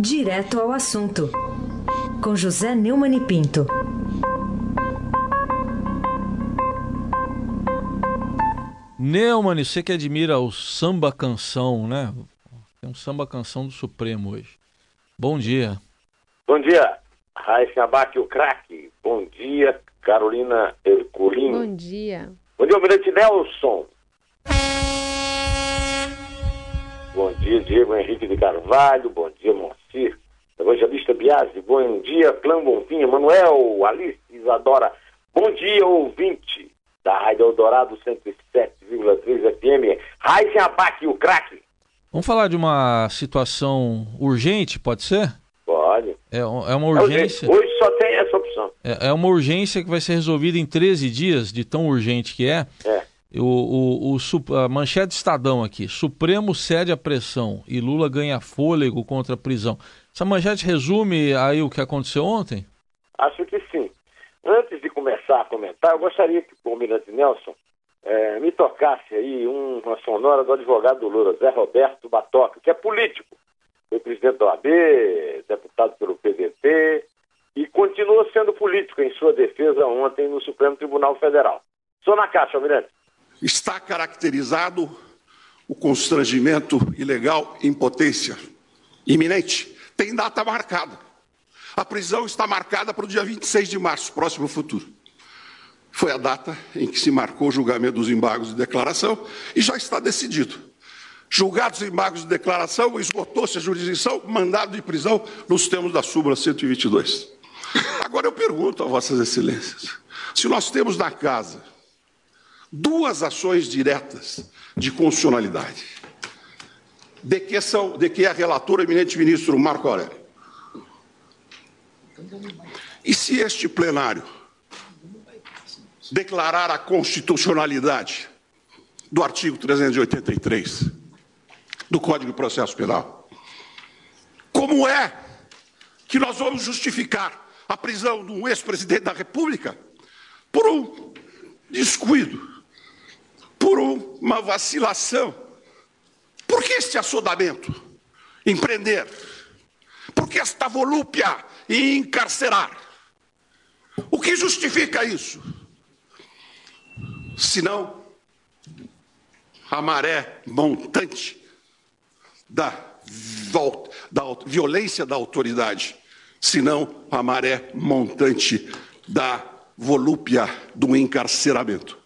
Direto ao assunto, com José Neumann e Pinto. Neumann, você que admira o samba canção, né? Tem um samba canção do Supremo hoje. Bom dia. Bom dia, Raíssa Abac, o craque. Bom dia, Carolina Ercolim. Bom dia. Bom dia, Almirante Nelson. Bom dia, Diego Henrique de Carvalho. Bom dia, Moacir. Evangelista Biasi. Bom dia, Clã Bonfim. Manuel, Alice, Isadora. Bom dia, ouvinte da Rádio Eldorado 107,3 FM. Raíssa Abac, o craque. Vamos falar de uma situação urgente, pode ser? Pode. É, é uma urgência. Hoje só tem essa opção. É, é uma urgência que vai ser resolvida em 13 dias, de tão urgente que é. É. O, o, o, a manchete Estadão aqui. Supremo cede à pressão e Lula ganha fôlego contra a prisão. Essa manchete resume aí o que aconteceu ontem? Acho que sim. Antes de começar a comentar, eu gostaria que o Almirante Nelson é, me tocasse aí uma sonora do advogado do Lula, Zé Roberto Batoca, que é político. Foi presidente da OAB, deputado pelo PDT e continua sendo político em sua defesa ontem no Supremo Tribunal Federal. Sou na caixa, Almirante está caracterizado o constrangimento ilegal em potência iminente. Tem data marcada. A prisão está marcada para o dia 26 de março, próximo futuro. Foi a data em que se marcou o julgamento dos embargos de declaração e já está decidido. Julgados embargos de declaração, esgotou-se a jurisdição, mandado de prisão nos termos da súmula 122. Agora eu pergunto a Vossas Excelências: se nós temos na casa duas ações diretas de constitucionalidade, de que, são, de que é relator eminente ministro Marco Aurélio. E se este plenário declarar a constitucionalidade do artigo 383 do Código de Processo Penal, como é que nós vamos justificar a prisão de um ex-presidente da República por um descuido por uma vacilação. Por que este assodamento? Empreender. Por que esta volúpia em encarcerar? O que justifica isso? Senão a maré montante da, da violência da autoridade, senão a maré montante da volúpia do encarceramento.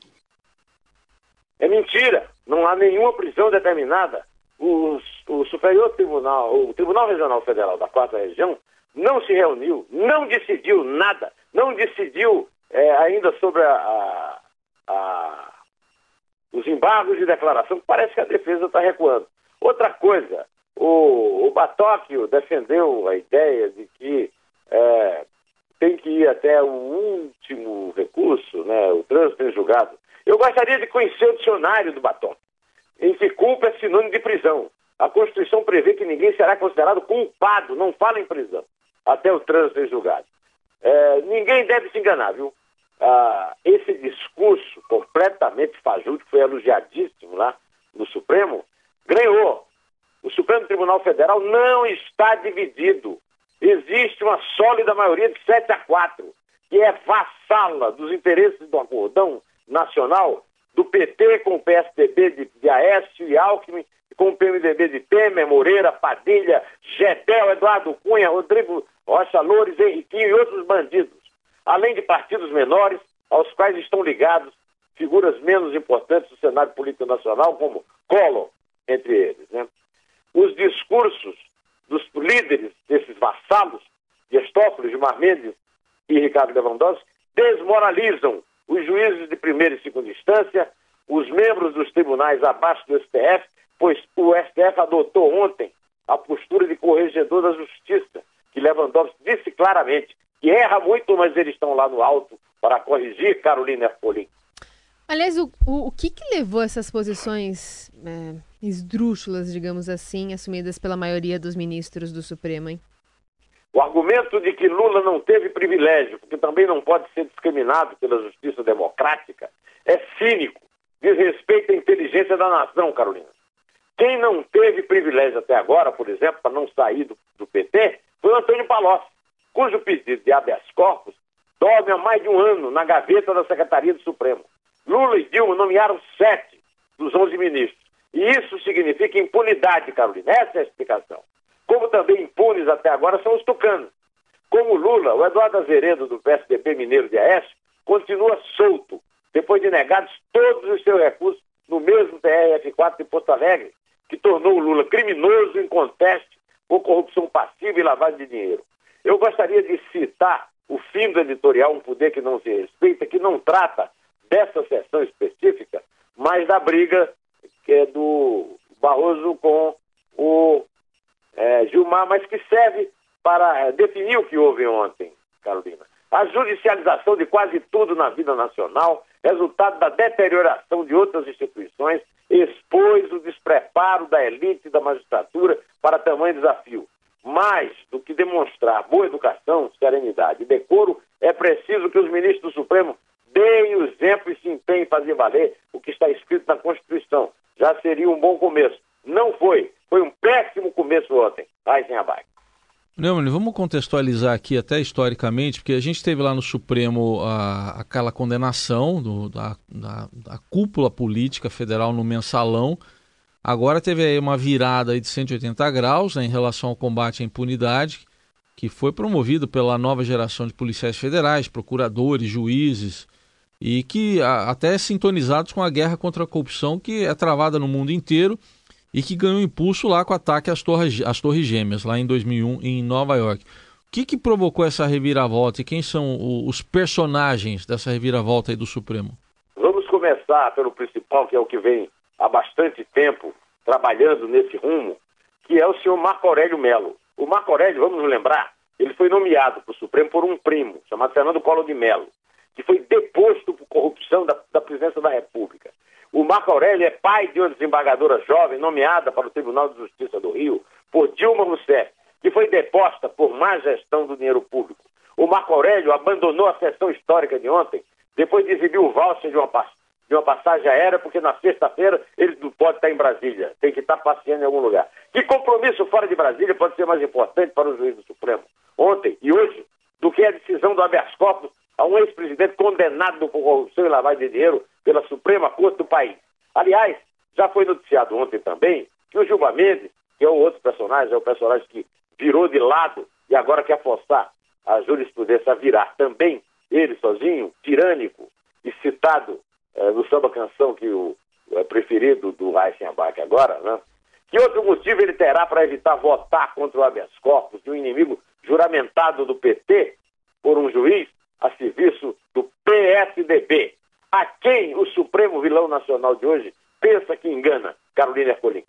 É mentira. Não há nenhuma prisão determinada. O, o Superior Tribunal, o Tribunal Regional Federal da Quarta Região, não se reuniu, não decidiu nada, não decidiu é, ainda sobre a, a, a, os embargos de declaração. Parece que a defesa está recuando. Outra coisa, o, o Batóquio defendeu a ideia de que é, tem que ir até o último recurso, né, trânsito em julgado. Eu gostaria de conhecer o dicionário do batom, em que culpa é sinônimo de prisão. A Constituição prevê que ninguém será considerado culpado, não fala em prisão, até o trânsito em julgado. É, ninguém deve se enganar, viu? Ah, esse discurso completamente fajuto, que foi elogiadíssimo lá no Supremo, ganhou. O Supremo Tribunal Federal não está dividido. Existe uma sólida maioria de 7 a 4, que é vassala dos interesses do acordão nacional do PT com o PSDB de, de Aécio e Alckmin, com o PMDB de Temer, Moreira, Padilha, Gedel, Eduardo Cunha, Rodrigo Rocha Loures, Henriquinho e outros bandidos, além de partidos menores aos quais estão ligados figuras menos importantes do cenário político nacional, como Collor, entre eles. Né? Os discursos dos líderes desses vassalos, Gestópolis, Gilmar Mendes e Ricardo Lewandowski, desmoralizam os juízes de primeira e segunda instância, os membros dos tribunais abaixo do STF, pois o STF adotou ontem a postura de corregedor da justiça, que Lewandowski disse claramente que erra muito, mas eles estão lá no alto para corrigir Carolina Ercolim. Aliás, o, o, o, que, que levou essas posições é, esdrúxulas, digamos assim, assumidas pela maioria dos ministros do Supremo, hein? O argumento de que Lula não teve privilégio, porque também não pode ser discriminado pela justiça democrática, é cínico, diz respeito à inteligência da nação, Carolina. Quem não teve privilégio até agora, por exemplo, para não sair do, do PT, foi o Antônio Palocci, cujo pedido de habeas corpus dorme há mais de um ano na gaveta da Secretaria do Supremo. Lula e Dilma nomearam sete dos onze ministros. E isso significa impunidade, Carolina. Essa é a explicação. Como também impunes até agora são os Lula, o Eduardo Azeredo, do PSDB Mineiro de Aécio, continua solto, depois de negados todos os seus recursos no mesmo TRF4 de Porto Alegre, que tornou o Lula criminoso em conteste por corrupção passiva e lavagem de dinheiro. Eu gostaria de citar o fim do editorial Um Poder que Não Se Respeita, que não trata dessa sessão específica, mas da briga que é do Barroso com o é, Gilmar, mas que serve para definir o que houve ontem, Carolina. A judicialização de quase tudo na vida nacional, resultado da deterioração de outras instituições, expôs o despreparo da elite e da magistratura para tamanho desafio. Mais do que demonstrar boa educação, serenidade e decoro, é preciso que os ministros do Supremo deem o exemplo e se empenhem em fazer valer o que está escrito na Constituição. Já seria um bom começo. Não foi. Foi um péssimo começo ontem. Abaixo. Neumann, vamos contextualizar aqui até historicamente, porque a gente teve lá no Supremo a, aquela condenação do, da, da, da, cúpula política federal no mensalão. Agora teve aí uma virada aí de 180 graus né, em relação ao combate à impunidade, que foi promovido pela nova geração de policiais federais, procuradores, juízes, e que a, até sintonizados com a guerra contra a corrupção que é travada no mundo inteiro e que ganhou impulso lá com o ataque às torres, às torres Gêmeas, lá em 2001, em Nova York. O que, que provocou essa reviravolta e quem são os personagens dessa reviravolta aí do Supremo? Vamos começar pelo principal, que é o que vem há bastante tempo trabalhando nesse rumo, que é o senhor Marco Aurélio Melo. O Marco Aurélio, vamos lembrar, ele foi nomeado para o Supremo por um primo, chamado Fernando Collor de Melo, que foi deposto por corrupção da, da presidência da República. O Marco Aurélio é pai de uma desembargadora jovem nomeada para o Tribunal de Justiça do Rio por Dilma Rousseff, que foi deposta por má gestão do dinheiro público. O Marco Aurélio abandonou a sessão histórica de ontem depois de exibir o voucher de uma, de uma passagem aérea, porque na sexta-feira ele não pode estar em Brasília, tem que estar passeando em algum lugar. Que compromisso fora de Brasília pode ser mais importante para o juiz do Supremo, ontem e hoje, do que a decisão do habeas corpus a um ex-presidente condenado por corrupção e lavagem de dinheiro pela Suprema Corte do país. Aliás, já foi noticiado ontem também que o Gilmar Mendes, que é o outro personagem, é o personagem que virou de lado e agora quer forçar a jurisprudência a virar também, ele sozinho, tirânico e citado eh, no samba canção que o é preferido do Heisenbach agora, né? Que outro motivo ele terá para evitar votar contra o habeas corpus de um inimigo juramentado do PT por um juiz a serviço do PSDB? A quem o Supremo Vilão Nacional de hoje pensa que engana Carolina Ercolim?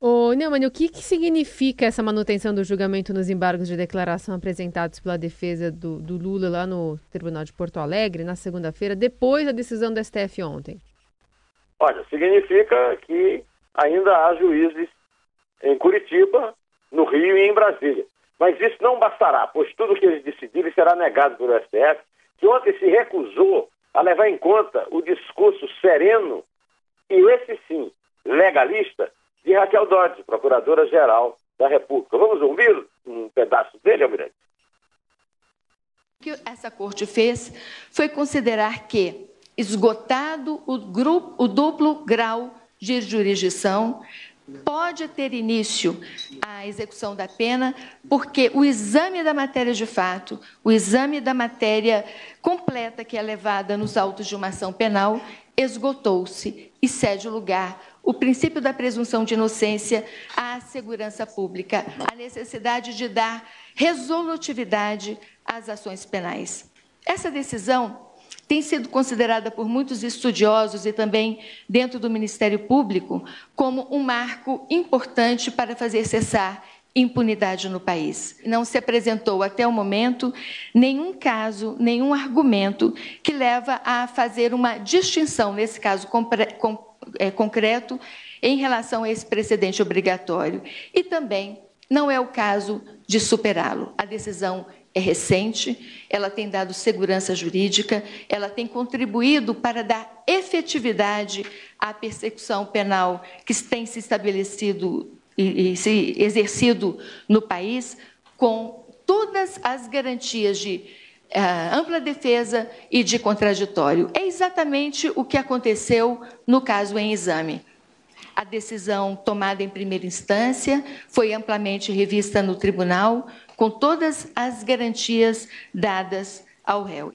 Ô, Neumann, o que, que significa essa manutenção do julgamento nos embargos de declaração apresentados pela defesa do, do Lula lá no Tribunal de Porto Alegre na segunda-feira, depois da decisão do STF ontem? Olha, significa que ainda há juízes em Curitiba, no Rio e em Brasília. Mas isso não bastará, pois tudo que eles decidirem será negado pelo STF, que ontem se recusou a levar em conta o discurso sereno e esse sim, legalista, de Raquel Dodge, Procuradora-Geral da República. Vamos ouvir um pedaço dele, Almirante? O que essa corte fez foi considerar que, esgotado o, grupo, o duplo grau de jurisdição, pode ter início a execução da pena, porque o exame da matéria de fato, o exame da matéria completa que é levada nos autos de uma ação penal, esgotou-se e cede o lugar o princípio da presunção de inocência à segurança pública, a necessidade de dar resolutividade às ações penais. Essa decisão tem sido considerada por muitos estudiosos e também dentro do Ministério Público como um marco importante para fazer cessar impunidade no país. Não se apresentou até o momento nenhum caso, nenhum argumento que leva a fazer uma distinção, nesse caso é, concreto, em relação a esse precedente obrigatório. E também não é o caso de superá-lo. A decisão é recente, ela tem dado segurança jurídica, ela tem contribuído para dar efetividade à persecução penal que tem se estabelecido e, e se exercido no país, com todas as garantias de uh, ampla defesa e de contraditório. É exatamente o que aconteceu no caso em exame. A decisão tomada em primeira instância foi amplamente revista no tribunal, com todas as garantias dadas ao réu.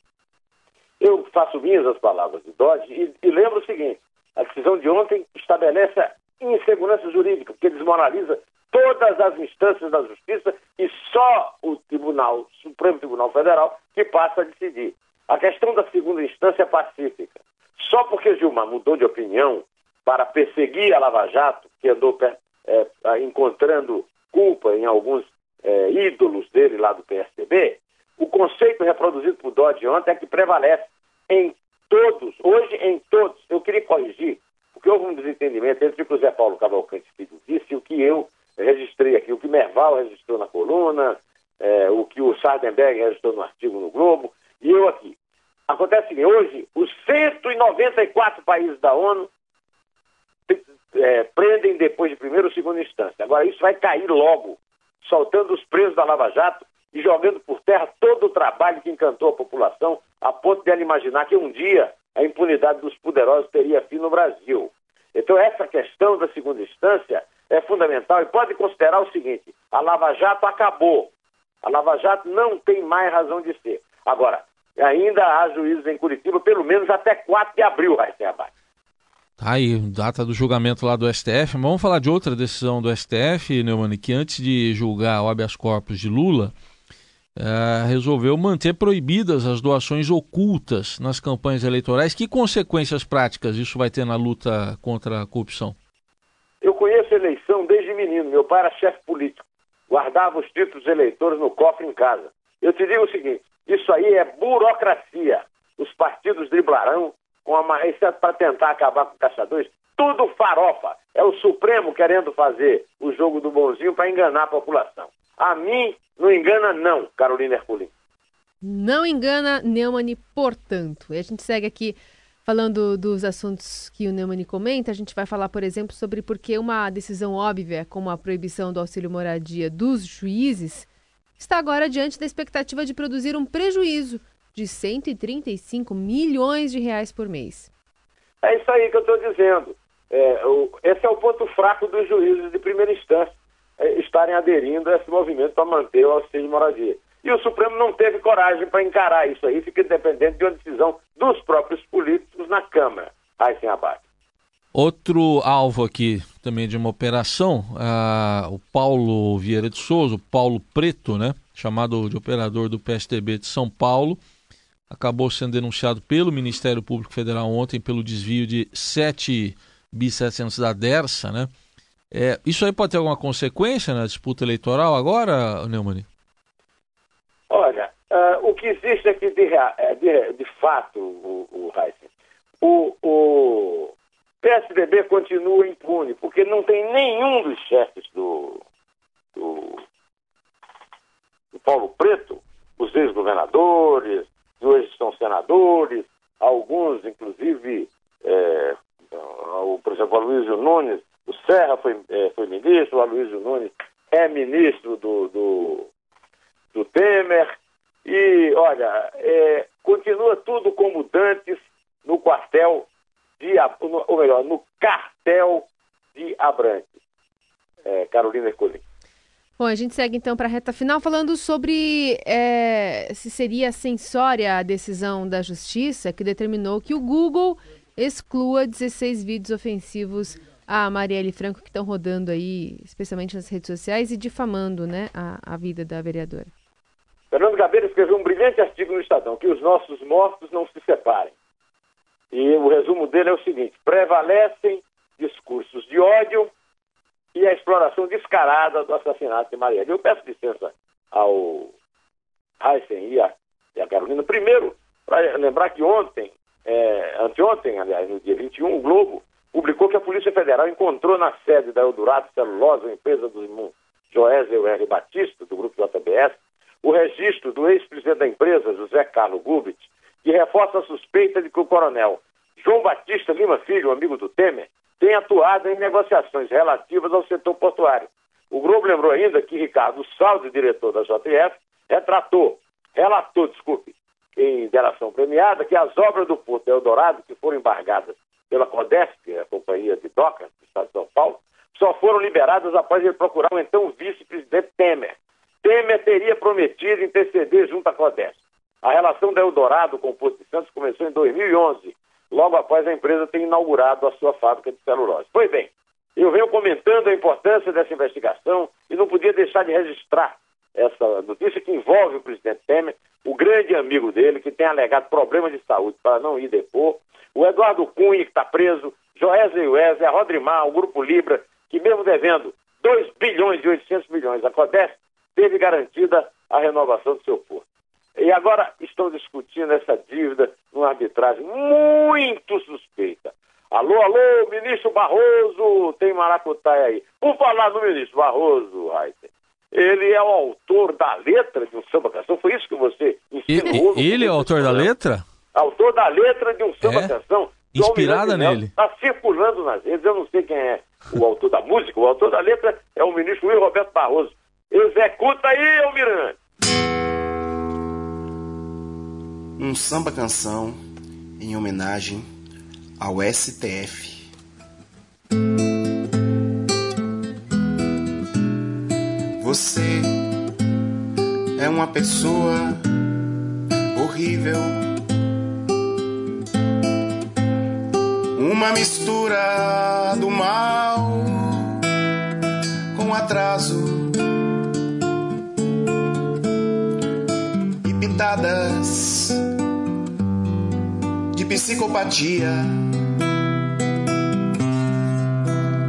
Eu faço minhas as palavras de Dodge e, e lembro o seguinte: a decisão de ontem estabelece a insegurança jurídica, porque desmoraliza todas as instâncias da justiça e só o Tribunal, Supremo Tribunal Federal, que passa a decidir. A questão da segunda instância é pacífica. Só porque Gilmar mudou de opinião para perseguir a Lava Jato, que andou é, encontrando culpa em alguns é, ídolos dele lá do PSDB, o conceito reproduzido por Dodge ontem é que prevalece em todos, hoje em todos. Eu queria corrigir, porque houve um desentendimento entre o que o Zé Paulo Cavalcante Filho disse e o que eu registrei aqui, o que Merval registrou na coluna, é, o que o Sardenberg registrou no artigo no Globo, e eu aqui. Acontece que hoje, os 194 países da ONU é, prendem depois de primeira ou segunda instância. Agora, isso vai cair logo, soltando os presos da Lava Jato e jogando por terra todo o trabalho que encantou a população, a ponto de ela imaginar que um dia a impunidade dos poderosos teria fim no Brasil. Então, essa questão da segunda instância é fundamental e pode considerar o seguinte: a Lava Jato acabou. A Lava Jato não tem mais razão de ser. Agora, ainda há juízes em Curitiba, pelo menos até 4 de abril, ser abate. Tá aí, data do julgamento lá do STF. Mas vamos falar de outra decisão do STF, Neumann, que antes de julgar o habeas corpus de Lula, é, resolveu manter proibidas as doações ocultas nas campanhas eleitorais. Que consequências práticas isso vai ter na luta contra a corrupção? Eu conheço a eleição desde menino. Meu pai era chefe político. Guardava os títulos eleitores no cofre em casa. Eu te digo o seguinte: isso aí é burocracia. Os partidos driblarão com a é para tentar acabar com caçadores. Tudo farofa. É o Supremo querendo fazer o jogo do bonzinho para enganar a população. A mim, não engana, não, Carolina Herculin. Não engana, Neumann, portanto. E a gente segue aqui falando dos assuntos que o Neumann comenta. A gente vai falar, por exemplo, sobre por que uma decisão óbvia, como a proibição do auxílio moradia dos juízes, está agora diante da expectativa de produzir um prejuízo de 135 milhões de reais por mês. É isso aí que eu estou dizendo. É, o, esse é o ponto fraco dos juízes de primeira instância, é, estarem aderindo a esse movimento para manter o auxílio de moradia. E o Supremo não teve coragem para encarar isso aí, fica dependente de uma decisão dos próprios políticos na Câmara. Aí sem abate. Outro alvo aqui também de uma operação, uh, o Paulo Vieira de Souza, o Paulo Preto, né, chamado de operador do PSTB de São Paulo, acabou sendo denunciado pelo Ministério Público Federal ontem pelo desvio de 7 bi-700 da DERSA, né? É, isso aí pode ter alguma consequência na disputa eleitoral agora, Neumann? Olha, uh, o que existe aqui de, é, de, de fato, o, o o, o PSDB continua impune, porque não tem nenhum dos chefes do, do, do Paulo Preto, os ex-governadores, são senadores, alguns, inclusive, é, o, por exemplo, o Aloysio Nunes, o Serra foi, é, foi ministro, o Aloysio Nunes é ministro do, do, do Temer, e, olha, é, continua tudo como dantes no quartel de, ou melhor, no cartel de Abrantes. É, Carolina Ercolim. Bom, a gente segue então para a reta final falando sobre é, se seria censória a decisão da justiça que determinou que o Google exclua 16 vídeos ofensivos a Marielle Franco que estão rodando aí, especialmente nas redes sociais e difamando né, a, a vida da vereadora. Fernando Gabeira escreveu um brilhante artigo no Estadão, que os nossos mortos não se separem. E o resumo dele é o seguinte: prevalecem discursos de ódio e a exploração descarada do assassinato de Marielle. Eu peço licença ao Heisen e a, e Carolina. Primeiro, para lembrar que ontem, é, anteontem, aliás, no dia 21, o Globo publicou que a Polícia Federal encontrou na sede da Eldorado Celulose, uma empresa do irmão Joésio R. Batista, do grupo JBS, o registro do ex-presidente da empresa, José Carlos Gubit, que reforça a suspeita de que o coronel João Batista Lima Filho, amigo do Temer, tem atuado em negociações relativas ao setor portuário. O Globo lembrou ainda que Ricardo Saldo, diretor da JF, retratou, relatou, desculpe, em delação premiada, que as obras do Porto Eldorado, que foram embargadas pela CODESP, a Companhia de Docas do Estado de São Paulo, só foram liberadas após ele procurar o então vice-presidente Temer. Temer teria prometido interceder junto à CODESP. A relação da Eldorado com o Porto de Santos começou em 2011, logo após a empresa ter inaugurado a sua fábrica de celulose. Pois bem, eu venho comentando a importância dessa investigação e não podia deixar de registrar essa notícia que envolve o presidente Temer, o grande amigo dele, que tem alegado problemas de saúde para não ir depor, o Eduardo Cunha, que está preso, Joesley Wesley, a Rodrimar, o Grupo Libra, que mesmo devendo 2 bilhões e 800 milhões, a CODES teve garantida a renovação do seu porto. E agora estão discutindo essa dívida numa arbitragem muito suspeita. Alô, alô, ministro Barroso, tem maracutaia aí. Por falar no ministro Barroso, Raíssa, ele é o autor da letra de um samba canção. Foi isso que você ensinou? Ele, ele é o autor da letra? Autor da letra de um samba é? canção. Inspirada nele. Está circulando nas redes. Eu não sei quem é o autor da música. O autor da letra é o ministro Luiz Roberto Barroso. Executa aí, Almirante. Um samba canção em homenagem ao STF. Você é uma pessoa horrível. Uma mistura do mal com atraso e pitadas psicopatia.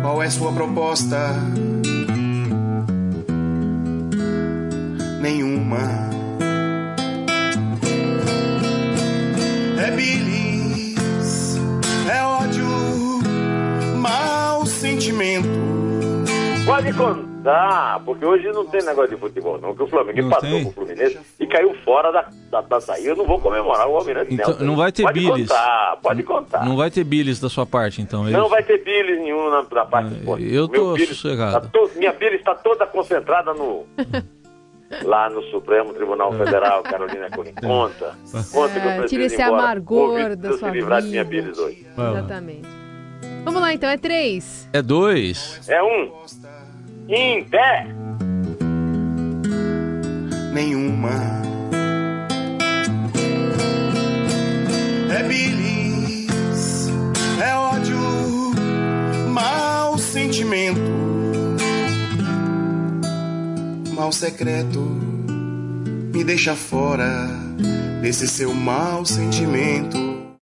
Qual é sua proposta? nenhuma. É bilis, é ódio, mau sentimento. Pode contar, porque hoje não tem negócio de futebol, não. Que o Flamengo empatou com o Fluminense e caiu fora da, da, da saída. Eu não vou comemorar o Almirante então, Não vai ter pode bilis. Contar, pode contar. Não vai ter bilis da sua parte, então. É não vai ter bilis nenhum na, na parte é, Eu tô sossegado. Tá to, minha bilis está toda concentrada no. lá no Supremo Tribunal Federal, Carolina Cunha. Conta. Conta que eu preciso Tira esse amargor da sua se livrar vida. de minha bílis hoje. Exatamente. Vamos lá, então. É três. É dois. É um. Em pé. Nenhuma. É bilis, é ódio, mau sentimento mal secreto me deixa fora desse seu mau sentimento.